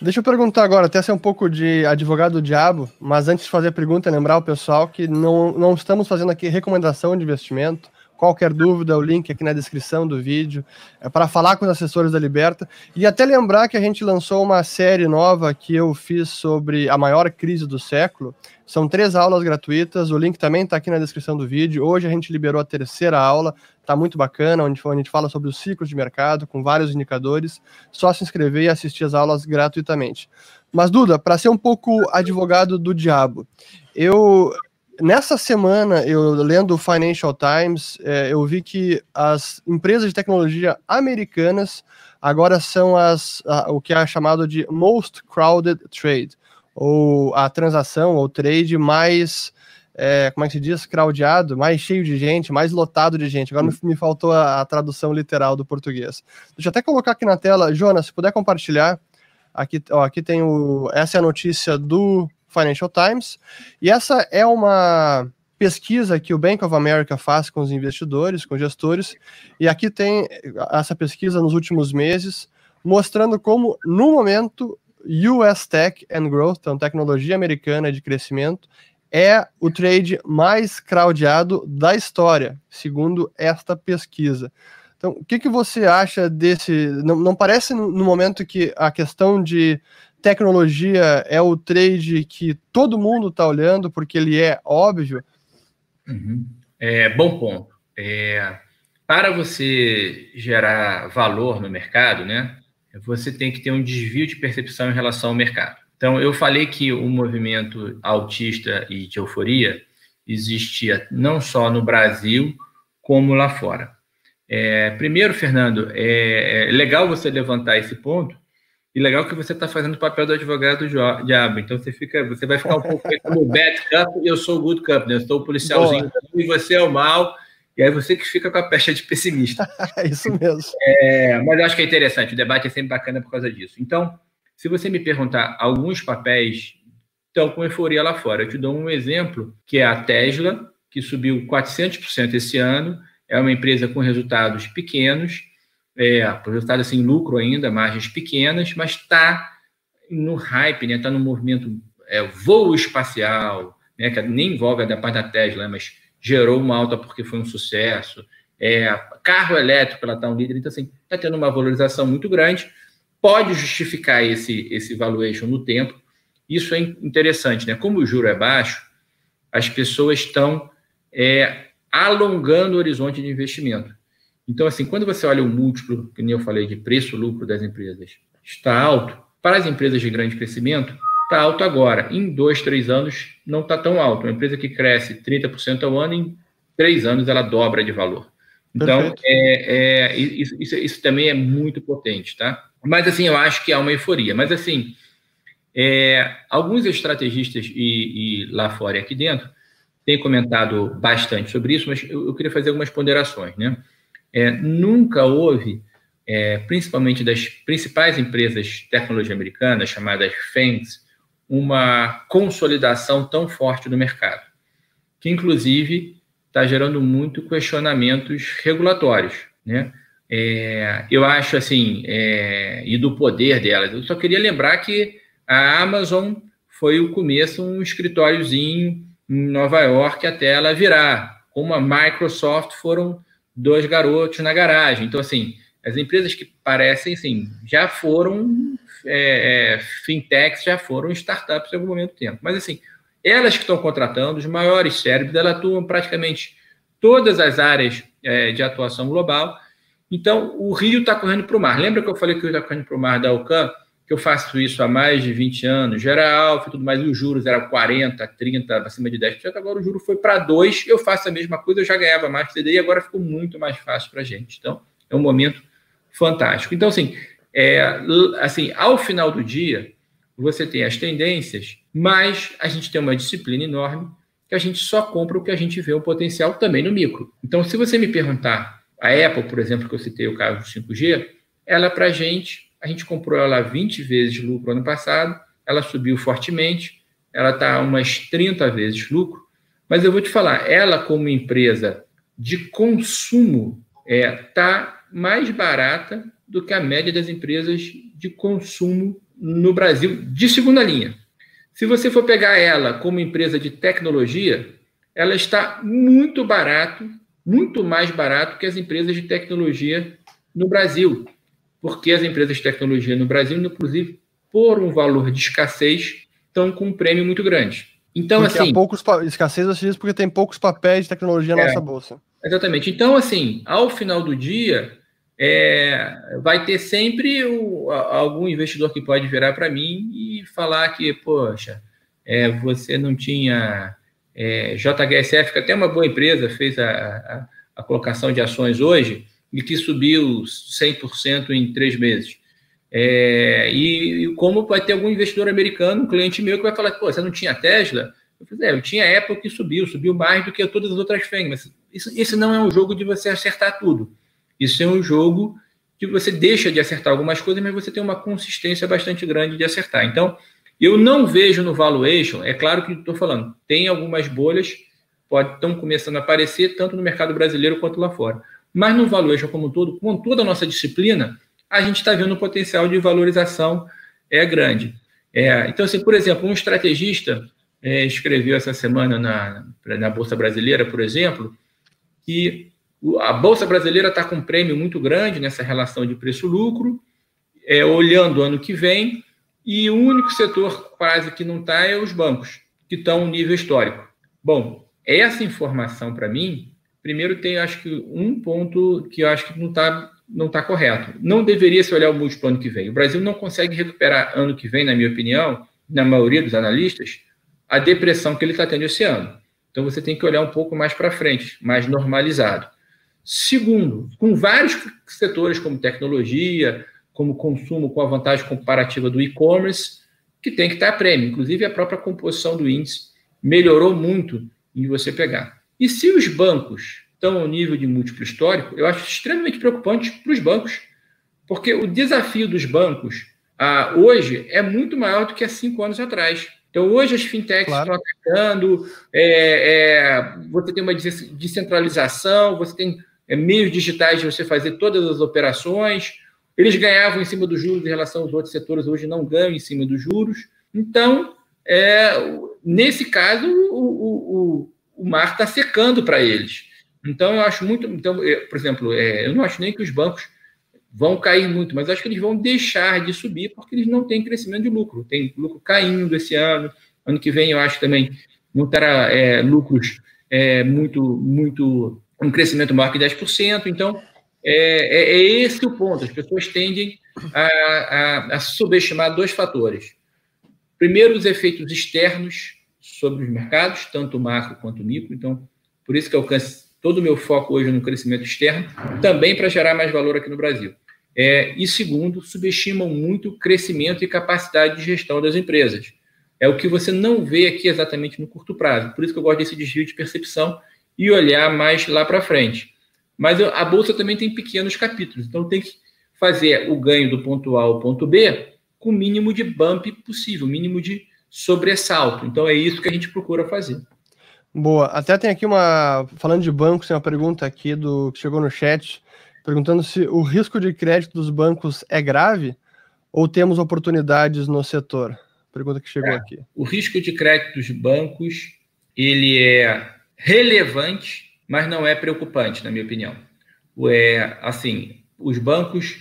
Deixa eu perguntar agora, até ser um pouco de advogado do diabo, mas antes de fazer a pergunta, lembrar o pessoal que não, não estamos fazendo aqui recomendação de investimento, Qualquer dúvida, o link aqui na descrição do vídeo é para falar com os assessores da Liberta. E até lembrar que a gente lançou uma série nova que eu fiz sobre a maior crise do século. São três aulas gratuitas, o link também está aqui na descrição do vídeo. Hoje a gente liberou a terceira aula, está muito bacana, onde a gente fala sobre os ciclos de mercado, com vários indicadores. Só se inscrever e assistir as aulas gratuitamente. Mas, Duda, para ser um pouco advogado do diabo, eu Nessa semana, eu lendo o Financial Times, é, eu vi que as empresas de tecnologia americanas agora são as, a, o que é chamado de most crowded trade, ou a transação ou trade mais, é, como é que se diz, crowdado, mais cheio de gente, mais lotado de gente. Agora me, faltou a, a, tradução literal do português. Deixa eu até colocar aqui na tela, Jonas, se puder compartilhar. Aqui, ó, aqui tem o, essa é a notícia do Financial Times. E essa é uma pesquisa que o Bank of America faz com os investidores, com gestores. E aqui tem essa pesquisa nos últimos meses, mostrando como, no momento, US Tech and Growth, então tecnologia americana de crescimento, é o trade mais crowdado da história, segundo esta pesquisa. Então, o que, que você acha desse. Não, não parece no momento que a questão de tecnologia é o trade que todo mundo está olhando, porque ele é óbvio? Uhum. É, bom ponto. É, para você gerar valor no mercado, né, você tem que ter um desvio de percepção em relação ao mercado. Então, eu falei que o movimento autista e de euforia existia não só no Brasil, como lá fora. É, primeiro, Fernando, é, é, legal você levantar esse ponto, e legal que você está fazendo o papel do advogado do diabo. Então você fica, você vai ficar um pouco como o bad cup e eu sou o good cup, né? Eu sou o policialzinho e você é o mal. E aí você que fica com a pecha de pessimista. *laughs* É isso mesmo. É, mas eu acho que é interessante, o debate é sempre bacana por causa disso. Então, se você me perguntar alguns papéis estão com euforia lá fora, eu te dou um exemplo, que é a Tesla, que subiu 400% esse ano, é uma empresa com resultados pequenos, é, resultado assim, lucro ainda, margens pequenas, mas está no hype, está né? Tá no movimento é, voo espacial, né? que nem envolve a da parte da Tesla, mas gerou uma alta porque foi um sucesso. É, carro elétrico, ela está um líder, então assim, está tendo uma valorização muito grande, pode justificar esse, esse valuation no tempo. Isso é interessante, né? Como o juro é baixo, as pessoas estão é, alongando o horizonte de investimento. Então, assim, quando você olha o múltiplo, que nem eu falei, de preço-lucro das empresas, está alto. Para as empresas de grande crescimento, está alto agora. Em dois, três anos, não está tão alto. Uma empresa que cresce 30% ao ano, em três anos ela dobra de valor. Então, é, é, isso, isso, isso, também é muito potente, tá? Mas, assim, eu acho que há uma euforia. Mas, assim, é, alguns estrategistas e, e, lá fora e aqui dentro têm comentado bastante sobre isso, mas eu, eu queria fazer algumas ponderações, né? É, nunca houve, é, principalmente das principais empresas de tecnologia americanas, chamadas FANGs, uma consolidação tão forte do mercado, que inclusive está gerando muito questionamentos regulatórios, né? É, eu acho assim, é, e do poder delas. Eu só queria lembrar que a Amazon foi o começo, um escritóriozinho em Nova York até ela virar. Como a Microsoft foram dois garotos na garagem. Então, assim, as empresas que parecem, assim, já foram é, é, fintechs, já foram startups em algum momento do tempo. Mas, assim, elas que estão contratando, os maiores cérebros, elas atuam praticamente todas as áreas é, de atuação global. Então, o rio está correndo para o mar. Lembra que eu falei que o rio está correndo para o mar da Alcan? Que eu faço isso há mais de 20 anos, já era alfa e tudo mais, e os juros eram 40, 30, acima de 10%. Agora o juro foi para 2%, eu faço a mesma coisa, eu já ganhava mais CDI, agora ficou muito mais fácil para a gente. Então, é um momento fantástico. Então, assim, é, assim, ao final do dia, você tem as tendências, mas a gente tem uma disciplina enorme que a gente só compra o que a gente vê o potencial também no micro. Então, se você me perguntar, a Apple, por exemplo, que eu citei o caso do 5G, ela para a gente, a gente comprou ela 20 vezes lucro ano passado, ela subiu fortemente, ela está umas 30 vezes lucro, mas eu vou te falar, ela como empresa de consumo está é, tá mais barata do que a média das empresas de consumo no Brasil de segunda linha. Se você for pegar ela como empresa de tecnologia, ela está muito barato, muito mais barato que as empresas de tecnologia no Brasil, porque as empresas de tecnologia no Brasil, inclusive, por um valor de escassez, estão com um prêmio muito grande. Então, porque assim. Há poucos escassez você diz porque tem poucos papéis de tecnologia na é, nossa bolsa. Exatamente. Então, assim, ao final do dia, é, vai ter sempre o, algum investidor que pode virar para mim e falar que, poxa, é, você não tinha é, JHSF, que até uma boa empresa fez a, a, a, colocação de ações hoje e que subiu 100% em três meses. É, e, e, como vai ter algum investidor americano, um cliente meu, que vai falar, pô, você não tinha Tesla? Eu falei, é, eu tinha Apple que subiu, subiu mais do que todas as outras FENG, mas isso, isso não é um jogo de você acertar tudo. Isso é um jogo que você deixa de acertar algumas coisas, mas você tem uma consistência bastante grande de acertar. Então, eu não vejo no valuation, é claro que estou falando, tem algumas bolhas, pode, estão começando a aparecer, tanto no mercado brasileiro quanto lá fora. Mas no valuation como um todo, com toda a nossa disciplina, a gente está vendo o potencial de valorização é grande. É, então, assim, por exemplo, um estrategista é, escreveu essa semana na, na Bolsa Brasileira, por exemplo, que a Bolsa Brasileira está com um prêmio muito grande nessa relação de preço-lucro, é, olhando o ano que vem, e o único setor quase que não está é os bancos, que estão no nível histórico. Bom, essa informação, para mim, primeiro tem, acho que, um ponto que eu acho que não está não tá correto. Não deveria se olhar o múltiplo ano que vem. O Brasil não consegue recuperar ano que vem, na minha opinião, na maioria dos analistas, a depressão que ele está tendo esse ano. Então você tem que olhar um pouco mais para frente, mais normalizado. Segundo, com vários setores como tecnologia, como consumo com a vantagem comparativa do e-commerce, que tem que estar a prêmio. Inclusive, a própria composição do índice melhorou muito em você pegar. E se os bancos estão ao nível de múltiplo histórico, eu acho extremamente preocupante para os bancos, porque o desafio dos bancos ah, hoje é muito maior do que há cinco anos atrás. Então, hoje as fintechs claro. estão atacando, é, é, você tem uma descentralização, você tem é, meios digitais de você fazer todas as operações. Eles ganhavam em cima dos juros em relação aos outros setores, hoje não ganham em cima dos juros. Então, é, nesse caso, o, o, o, o mar está secando para eles. Então, eu acho muito. Então, por exemplo, é, eu não acho nem que os bancos vão cair muito, mas acho que eles vão deixar de subir porque eles não têm crescimento de lucro. Tem lucro caindo esse ano. Ano que vem, eu acho também não terá é, lucros é, muito, muito um crescimento maior que 10%. Então, é, é, é esse o ponto. As pessoas tendem a, a, a, subestimar dois fatores. Primeiro, os efeitos externos sobre os mercados, tanto macro quanto micro. Então, por isso que alcance todo o meu foco hoje no crescimento externo, também para gerar mais valor aqui no Brasil. É, e segundo, subestimam muito o crescimento e capacidade de gestão das empresas. É o que você não vê aqui exatamente no curto prazo. Por isso que eu gosto desse desvio de percepção e olhar mais lá para frente. Mas a bolsa também tem pequenos capítulos, então tem que fazer o ganho do ponto A ao ponto B com o mínimo de bump possível, mínimo de sobressalto. Então é isso que a gente procura fazer. Boa. Até tem aqui uma. Falando de bancos, tem uma pergunta aqui do que chegou no chat, perguntando se o risco de crédito dos bancos é grave ou temos oportunidades no setor. Pergunta que chegou é, aqui. O risco de crédito dos bancos ele é relevante, mas não é preocupante, na minha opinião. É, assim, os bancos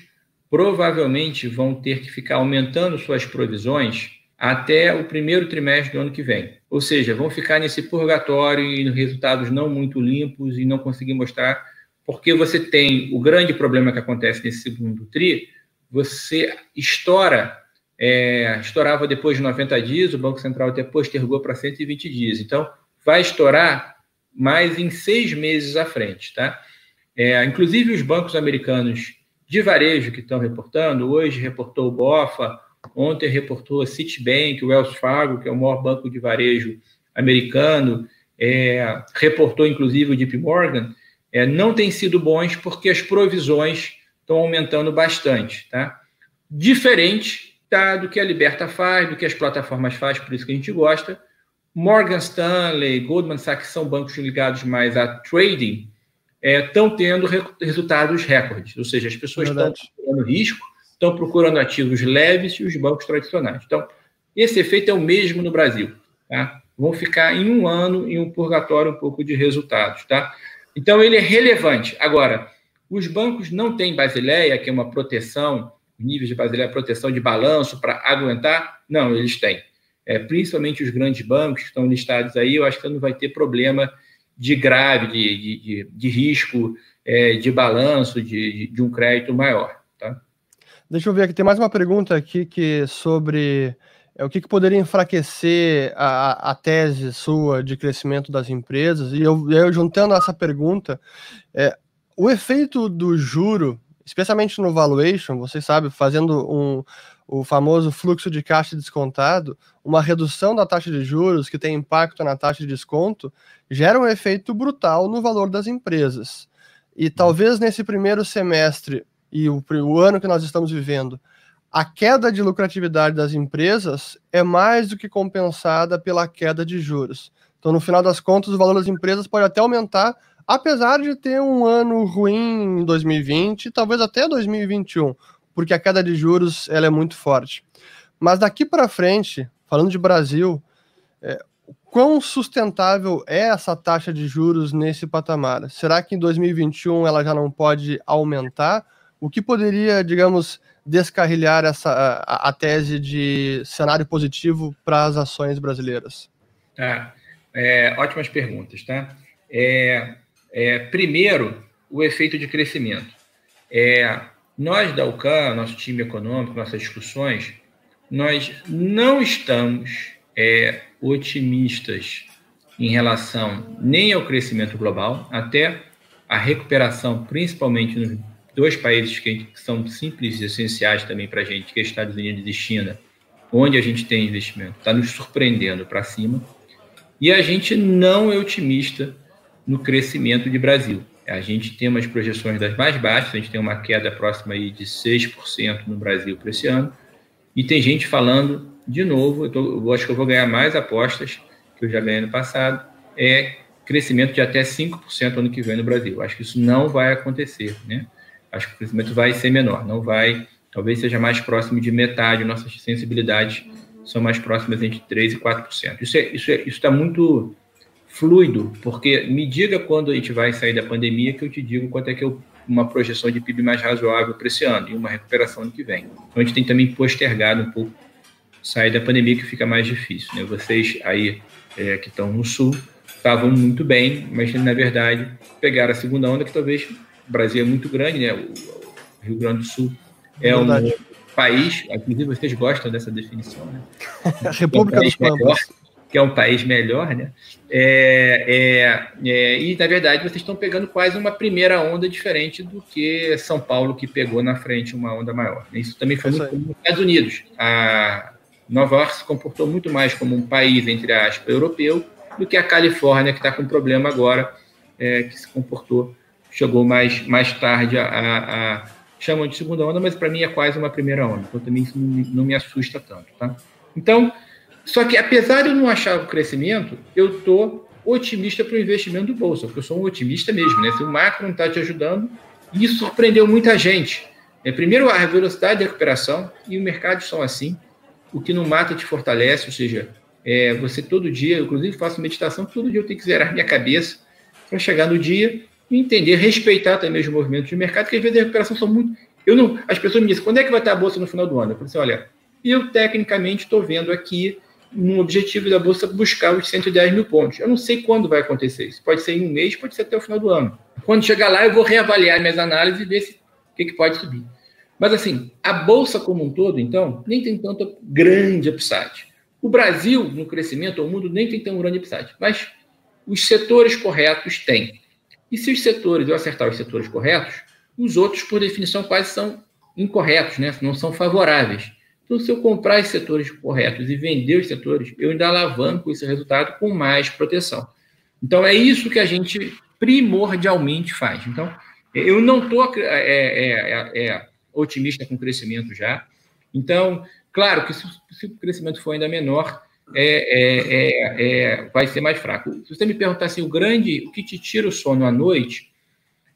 provavelmente vão ter que ficar aumentando suas provisões até o primeiro trimestre do ano que vem. Ou seja, vão ficar nesse purgatório e resultados não muito limpos e não conseguir mostrar, porque você tem o grande problema que acontece nesse segundo TRI, você estoura, é, estourava depois de 90 dias, o Banco Central até postergou para 120 dias. Então, vai estourar mas em seis meses à frente, tá? É, inclusive os bancos americanos de varejo que estão reportando, hoje reportou o BOFA, ontem reportou a Citibank, o Wells Fargo, que é o maior banco de varejo americano, é, reportou inclusive o JP Morgan, é, não têm sido bons porque as provisões estão aumentando bastante, tá? Diferente tá, do que a Liberta faz, do que as plataformas faz, por isso que a gente gosta, Morgan Stanley, Goldman Sachs são bancos ligados mais a trading, estão é, tendo re resultados recordes. Ou seja, as pessoas estão procurando risco, estão procurando ativos leves e os bancos tradicionais. Então, esse efeito é o mesmo no Brasil. Tá? Vão ficar em um ano em um purgatório um pouco de resultados. Tá? Então, ele é relevante. Agora, os bancos não têm Basileia, que é uma proteção, níveis de Basileia, proteção de balanço para aguentar? Não, eles têm é, principalmente os grandes bancos que estão listados aí, eu acho que não vai ter problema de grave, de, de, de risco, é, de balanço, de, de, um crédito maior. Deixa eu ver aqui, tem mais uma pergunta aqui que sobre é, o que, que poderia enfraquecer a, a tese sua de crescimento das empresas, e eu, eu juntando essa pergunta, é, o efeito do juro, especialmente no valuation, você sabe, fazendo um, o famoso fluxo de caixa descontado, uma redução da taxa de juros que tem impacto na taxa de desconto, gera um efeito brutal no valor das empresas. E talvez nesse primeiro semestre e o, o ano que nós estamos vivendo, a queda de lucratividade das empresas é mais do que compensada pela queda de juros. Então, no final das contas, o valor das empresas pode até aumentar, apesar de ter um ano ruim em 2020, talvez até 2021 porque a queda de juros ela é muito forte. Mas daqui para frente, falando de Brasil, é, quão sustentável é essa taxa de juros nesse patamar? Será que em 2021 ela já não pode aumentar? O que poderia, digamos, descarrilhar essa, a, a tese de cenário positivo para as ações brasileiras? Tá. É, ótimas perguntas, tá? É, é, primeiro, o efeito de crescimento. É, nós da UCAN, nosso time econômico, nossas discussões, nós não estamos é, otimistas em relação nem ao crescimento global, até a recuperação, principalmente nos dois países que, são simples e essenciais também para a gente, que é Estados Unidos e China, onde a gente tem investimento, está nos surpreendendo para cima. E a gente não é otimista no crescimento de Brasil. A gente tem umas projeções das mais baixas, a gente tem uma queda próxima aí de 6% no Brasil para esse ano, e tem gente falando de novo, eu, tô, eu acho que eu vou ganhar mais apostas que eu já ganhei no passado, é crescimento de até 5% ano que vem no Brasil. Acho que isso não vai acontecer, né? Acho que o crescimento vai ser menor, não vai, talvez seja mais próximo de metade, nossas sensibilidades são mais próximas entre 3% e 4%. Isso é, isso é, isso está muito fluido, porque me diga quando a gente vai sair da pandemia que eu te digo quanto é que eu uma projeção de PIB mais razoável para esse ano e uma recuperação ano que vem. Então a gente tem também postergado um pouco sair da pandemia que fica mais difícil. Né? Vocês aí é, que estão no sul estavam muito bem, mas na verdade pegaram a segunda onda que talvez o Brasil é muito grande, né? O Rio Grande do Sul é um país, inclusive vocês gostam dessa definição, né? *laughs* República é um dos Pampas. Que é um país melhor, né? É, é, é, e, na verdade, vocês estão pegando quase uma primeira onda diferente do que São Paulo, que pegou na frente uma onda maior. Isso também foi muito nos Estados Unidos. A, Nova York se comportou muito mais como um país, entre aspas, europeu, do que a Califórnia, que está com problema agora, é, que se comportou, chegou mais, mais tarde a, a, a chamam de segunda onda, mas para mim é quase uma primeira onda. Então também isso não, não me assusta tanto, tá? Então, só que apesar de eu não achar o crescimento, eu tô otimista para o investimento do bolsa, porque eu sou um otimista mesmo, né? Se o macro não está te ajudando, isso surpreendeu muita gente. É, primeiro, a velocidade de recuperação e o mercado são assim o que não mata te fortalece, ou seja, é, você todo dia, eu inclusive faço meditação, todo dia eu tenho que zerar minha cabeça para chegar no dia entender, respeitar também os movimentos de mercado, que às vezes a recuperação são muito. Eu não, as pessoas me dizem, quando é que vai estar a bolsa no final do ano? Eu falei assim, olha, eu tecnicamente estou vendo aqui um objetivo da bolsa buscar os 110 mil pontos. Eu não sei quando vai acontecer isso. Pode ser em um mês, pode ser até o final do ano. Quando chegar lá, eu vou reavaliar minhas análises e ver se, o que, que pode subir. Mas, assim, a Bolsa como um todo, então, nem tem tanto grande upside. O Brasil, no crescimento, o mundo nem tem tão grande upside. Mas os setores corretos têm. E se os setores, eu acertar os setores corretos, os outros, por definição, quase são incorretos, né? não são favoráveis. Então, se eu comprar os setores corretos e vender os setores, eu ainda alavanco esse resultado com mais proteção. Então, é isso que a gente primordialmente faz. Então, eu não estou é, é, é, é otimista com o crescimento já. Então, claro que se, se o crescimento for ainda menor, é, é, é, é, vai ser mais fraco. Se você me perguntar assim, o grande, o que te tira o sono à noite,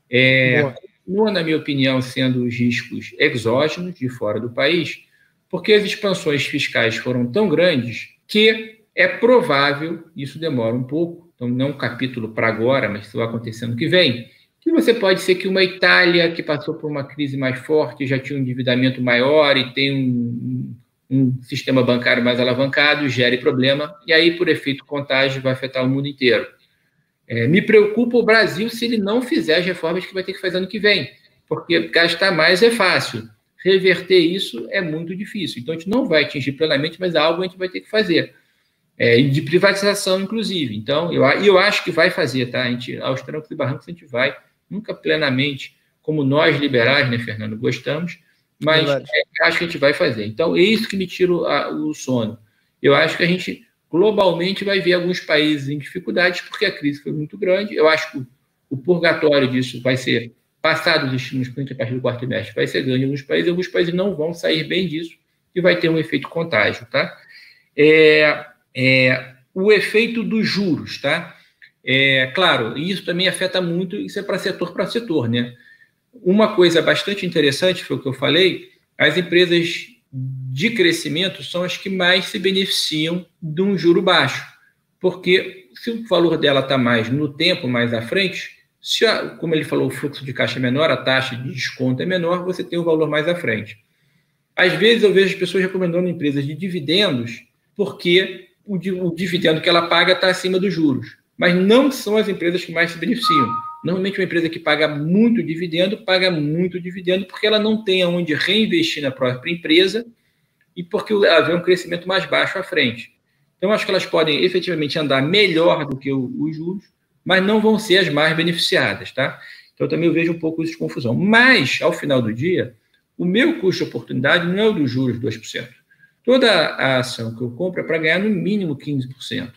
é, continua, na minha opinião, sendo os riscos exógenos de fora do país, porque as expansões fiscais foram tão grandes que é provável, isso demora um pouco, então não é um capítulo para agora, mas isso vai acontecer no que vem, e você pode ser que uma Itália que passou por uma crise mais forte, já tinha um endividamento maior e tem um, um sistema bancário mais alavancado, gere problema, e aí, por efeito contágio, vai afetar o mundo inteiro. É, me preocupa o Brasil se ele não fizer as reformas que vai ter que fazer ano que vem, porque gastar mais é fácil, reverter isso é muito difícil. Então, a gente não vai atingir plenamente, mas algo a gente vai ter que fazer. É, de privatização, inclusive. Então, eu, eu acho que vai fazer, tá? A gente, aos trancos e barrancos, a gente vai nunca plenamente como nós liberais, né, Fernando, gostamos, mas é, acho que a gente vai fazer. Então, é isso que me tira o, o sono. Eu acho que a gente globalmente vai ver alguns países em dificuldades porque a crise foi muito grande. Eu acho que o, o purgatório disso vai ser passado os estímulos a partir do quarto trimestre, vai ser grande em alguns países, alguns países não vão sair bem disso e vai ter um efeito contágio, tá? É, é, o efeito dos juros, tá? É, claro, isso também afeta muito, isso é para setor para setor, né? Uma coisa bastante interessante foi o que eu falei, as empresas de crescimento são as que mais se beneficiam de um juro baixo, porque se o valor dela está mais no tempo, mais à frente, se a, como ele falou, o fluxo de caixa é menor, a taxa de desconto é menor, você tem o valor mais à frente. Às vezes eu vejo as pessoas recomendando empresas de dividendos porque o, o dividendo que ela paga está acima dos juros. Mas não são as empresas que mais se beneficiam. Normalmente, uma empresa que paga muito dividendo, paga muito dividendo porque ela não tem aonde reinvestir na própria empresa e porque ela vê um crescimento mais baixo à frente. Então, acho que elas podem efetivamente andar melhor do que os juros, mas não vão ser as mais beneficiadas, tá? Então, também vejo um pouco isso de confusão. Mas, ao final do dia, o meu custo de oportunidade não é o dos juros 2%. Toda a ação que eu compro é para ganhar no mínimo 15%.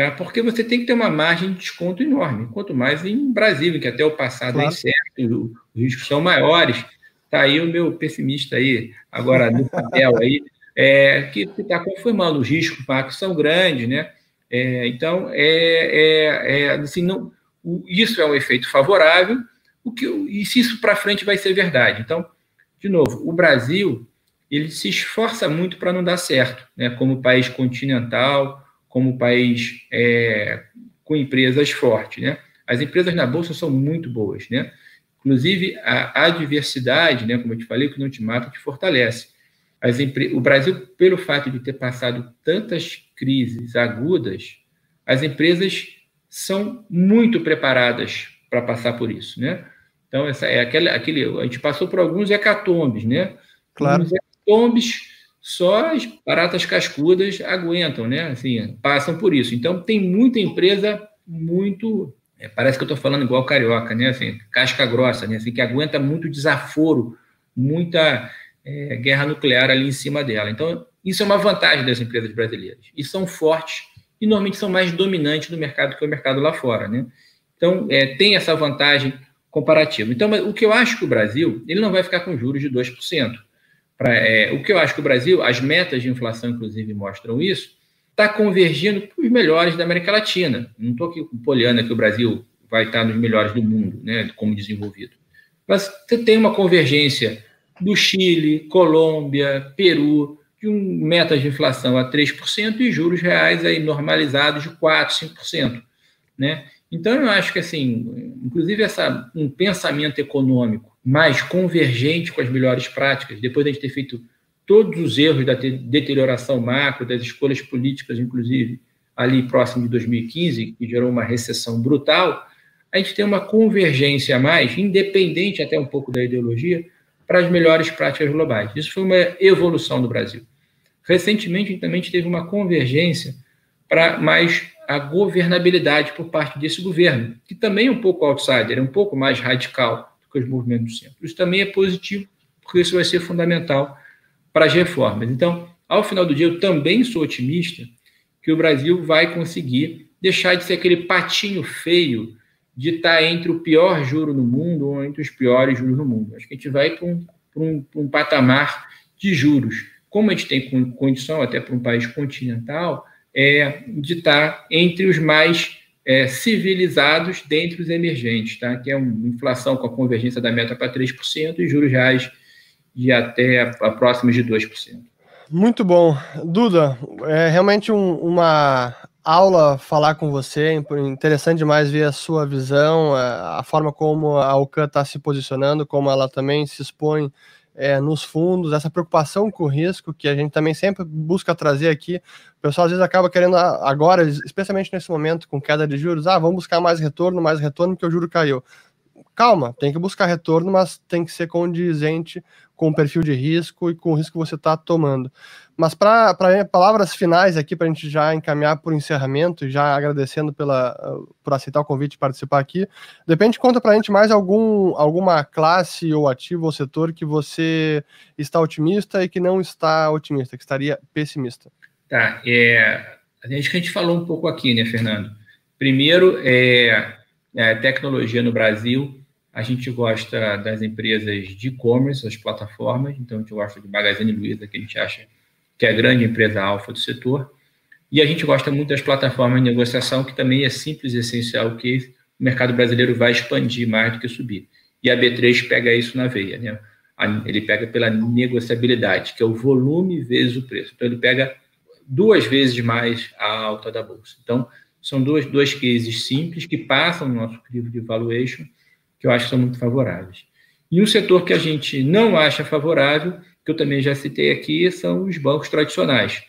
Tá? Porque você tem que ter uma margem de desconto enorme. Quanto mais em Brasil, que até o passado claro. é incerto, os riscos são maiores. Está aí o meu pessimista aí, agora no papel aí, é, que está confirmando os riscos macros são grandes, né? É, então, é, é, é, assim, não, isso é um efeito favorável, o que, e se isso para frente vai ser verdade. Então, de novo, o Brasil ele se esforça muito para não dar certo, né? como país continental, como país é, com empresas fortes. Né? As empresas na Bolsa são muito boas. Né? Inclusive, a adversidade, né, como eu te falei, que não te mata, te fortalece. O Brasil, pelo fato de ter passado tantas crises agudas, as empresas são muito preparadas para passar por isso. Né? Então, essa é aquele, aquele, a gente passou por alguns hecatombes, né? Claro. Alguns hecatombes, só as baratas cascudas aguentam, né? Assim, passam por isso. Então, tem muita empresa muito. É, parece que eu estou falando igual carioca, né? Assim, casca grossa, né? Assim, que aguenta muito desaforo, muita é, guerra nuclear ali em cima dela. Então, isso é uma vantagem das empresas brasileiras. E são fortes e normalmente são mais dominantes no mercado que o mercado lá fora, né? Então, é, tem essa vantagem comparativo. Então, o que eu acho que o Brasil, ele não vai ficar com juros de 2%. Pra, é, o que eu acho que o Brasil, as metas de inflação, inclusive, mostram isso, está convergindo para os melhores da América Latina. Não estou aqui poliana que o Brasil vai estar nos melhores do mundo, né, como desenvolvido. Mas você tem uma convergência do Chile, Colômbia, Peru, de um metas de inflação a 3% e juros reais aí normalizados de 4%, 5%. Né? Então, eu acho que, assim, inclusive essa, um pensamento econômico mais convergente com as melhores práticas, depois de a gente ter feito todos os erros da deterioração macro, das escolhas políticas, inclusive, ali próximo de 2015, que gerou uma recessão brutal, a gente tem uma convergência a mais, independente até um pouco da ideologia, para as melhores práticas globais. Isso foi uma evolução do Brasil. Recentemente, também teve uma convergência para mais a governabilidade por parte desse governo, que também é um pouco outsider, é um pouco mais radical que os movimentos do centro. Isso também é positivo, porque isso vai ser fundamental para as reformas. Então, ao final do dia, eu também sou otimista que o Brasil vai conseguir deixar de ser aquele patinho feio de estar entre o pior juro no mundo ou entre os piores juros no mundo. Acho que a gente vai para um, um, um patamar de juros. Como a gente tem condição, até para um país continental, é, de estar entre os mais é, civilizados dentre os emergentes, tá? que é uma inflação com a convergência da meta para 3% e juros reais de até a, próximos de 2%. Muito bom. Duda, é realmente um, uma aula falar com você, interessante demais ver a sua visão, a, a forma como a Alcan está se posicionando, como ela também se expõe é, nos fundos, essa preocupação com o risco que a gente também sempre busca trazer aqui. O pessoal às vezes acaba querendo agora, especialmente nesse momento com queda de juros, ah, vamos buscar mais retorno, mais retorno porque o juro caiu. Calma, tem que buscar retorno, mas tem que ser condizente com o perfil de risco e com o risco que você está tomando. Mas para palavras finais aqui, para a gente já encaminhar por encerramento, e já agradecendo pela, por aceitar o convite de participar aqui, de repente conta para a gente mais algum, alguma classe ou ativo ou setor que você está otimista e que não está otimista, que estaria pessimista. Tá, é, gente, a gente falou um pouco aqui, né, Fernando? Primeiro, é, é tecnologia no Brasil, a gente gosta das empresas de e-commerce, as plataformas, então a gente gosta de Magazine Luiza, que a gente acha que é a grande empresa alfa do setor. E a gente gosta muito das plataformas de negociação, que também é simples e essencial, que o mercado brasileiro vai expandir mais do que subir. E a B3 pega isso na veia, né? Ele pega pela negociabilidade, que é o volume vezes o preço. Então ele pega duas vezes mais a alta da bolsa. Então, são duas, duas cases simples que passam no nosso crivo de valuation, que eu acho que são muito favoráveis. E um setor que a gente não acha favorável, que eu também já citei aqui, são os bancos tradicionais,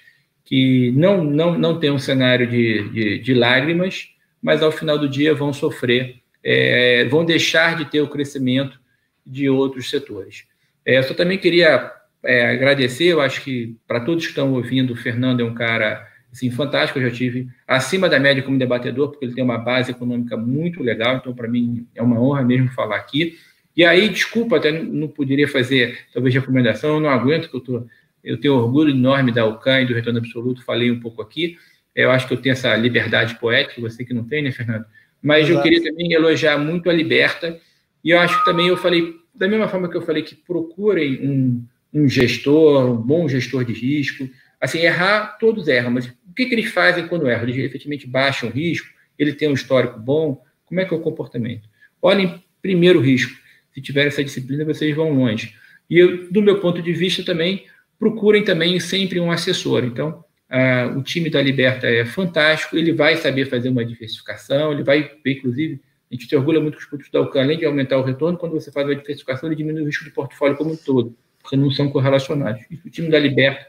que não, não, não tem um cenário de, de, de lágrimas, mas ao final do dia vão sofrer, é, vão deixar de ter o crescimento de outros setores. É, eu só também queria é, agradecer, eu acho que para todos que estão ouvindo, o Fernando é um cara assim, fantástico, eu já tive acima da média como debatedor, porque ele tem uma base econômica muito legal, então para mim é uma honra mesmo falar aqui. E aí, desculpa, até não poderia fazer talvez recomendação, eu não aguento, que eu, tô, eu tenho orgulho enorme da UCAN e do Retorno Absoluto, falei um pouco aqui, eu acho que eu tenho essa liberdade poética, você que não tem, né, Fernando? Mas Exato. eu queria também elogiar muito a Liberta, e eu acho que também eu falei, da mesma forma que eu falei que procurem um, um gestor, um bom gestor de risco, assim, errar, todos erram, mas o que, que eles fazem quando erram? Eles efetivamente baixam o risco, ele tem um histórico bom, como é que é o comportamento? Olhem primeiro o risco, se tiver essa disciplina, vocês vão longe. E eu, do meu ponto de vista também, procurem também sempre um assessor. Então, ah, o time da Liberta é fantástico, ele vai saber fazer uma diversificação, ele vai inclusive, a gente se orgulha muito que os produtos da UCAN, além de aumentar o retorno, quando você faz uma diversificação, ele diminui o risco do portfólio como um todo, porque não são correlacionados. E o time da Liberta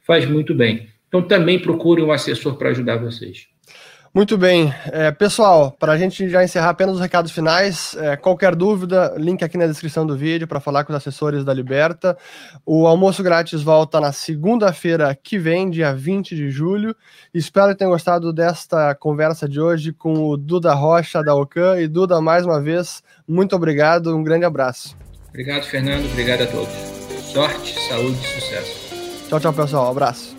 faz muito bem. Então, também procure um assessor para ajudar vocês. Muito bem. É, pessoal, para a gente já encerrar apenas os recados finais, é, qualquer dúvida, link aqui na descrição do vídeo para falar com os assessores da Liberta. O almoço grátis volta na segunda-feira que vem, dia 20 de julho. Espero que tenham gostado desta conversa de hoje com o Duda Rocha da Ocan. E Duda, mais uma vez, muito obrigado, um grande abraço. Obrigado, Fernando. Obrigado a todos. Sorte, saúde e sucesso. Tchau, tchau, pessoal. Um abraço.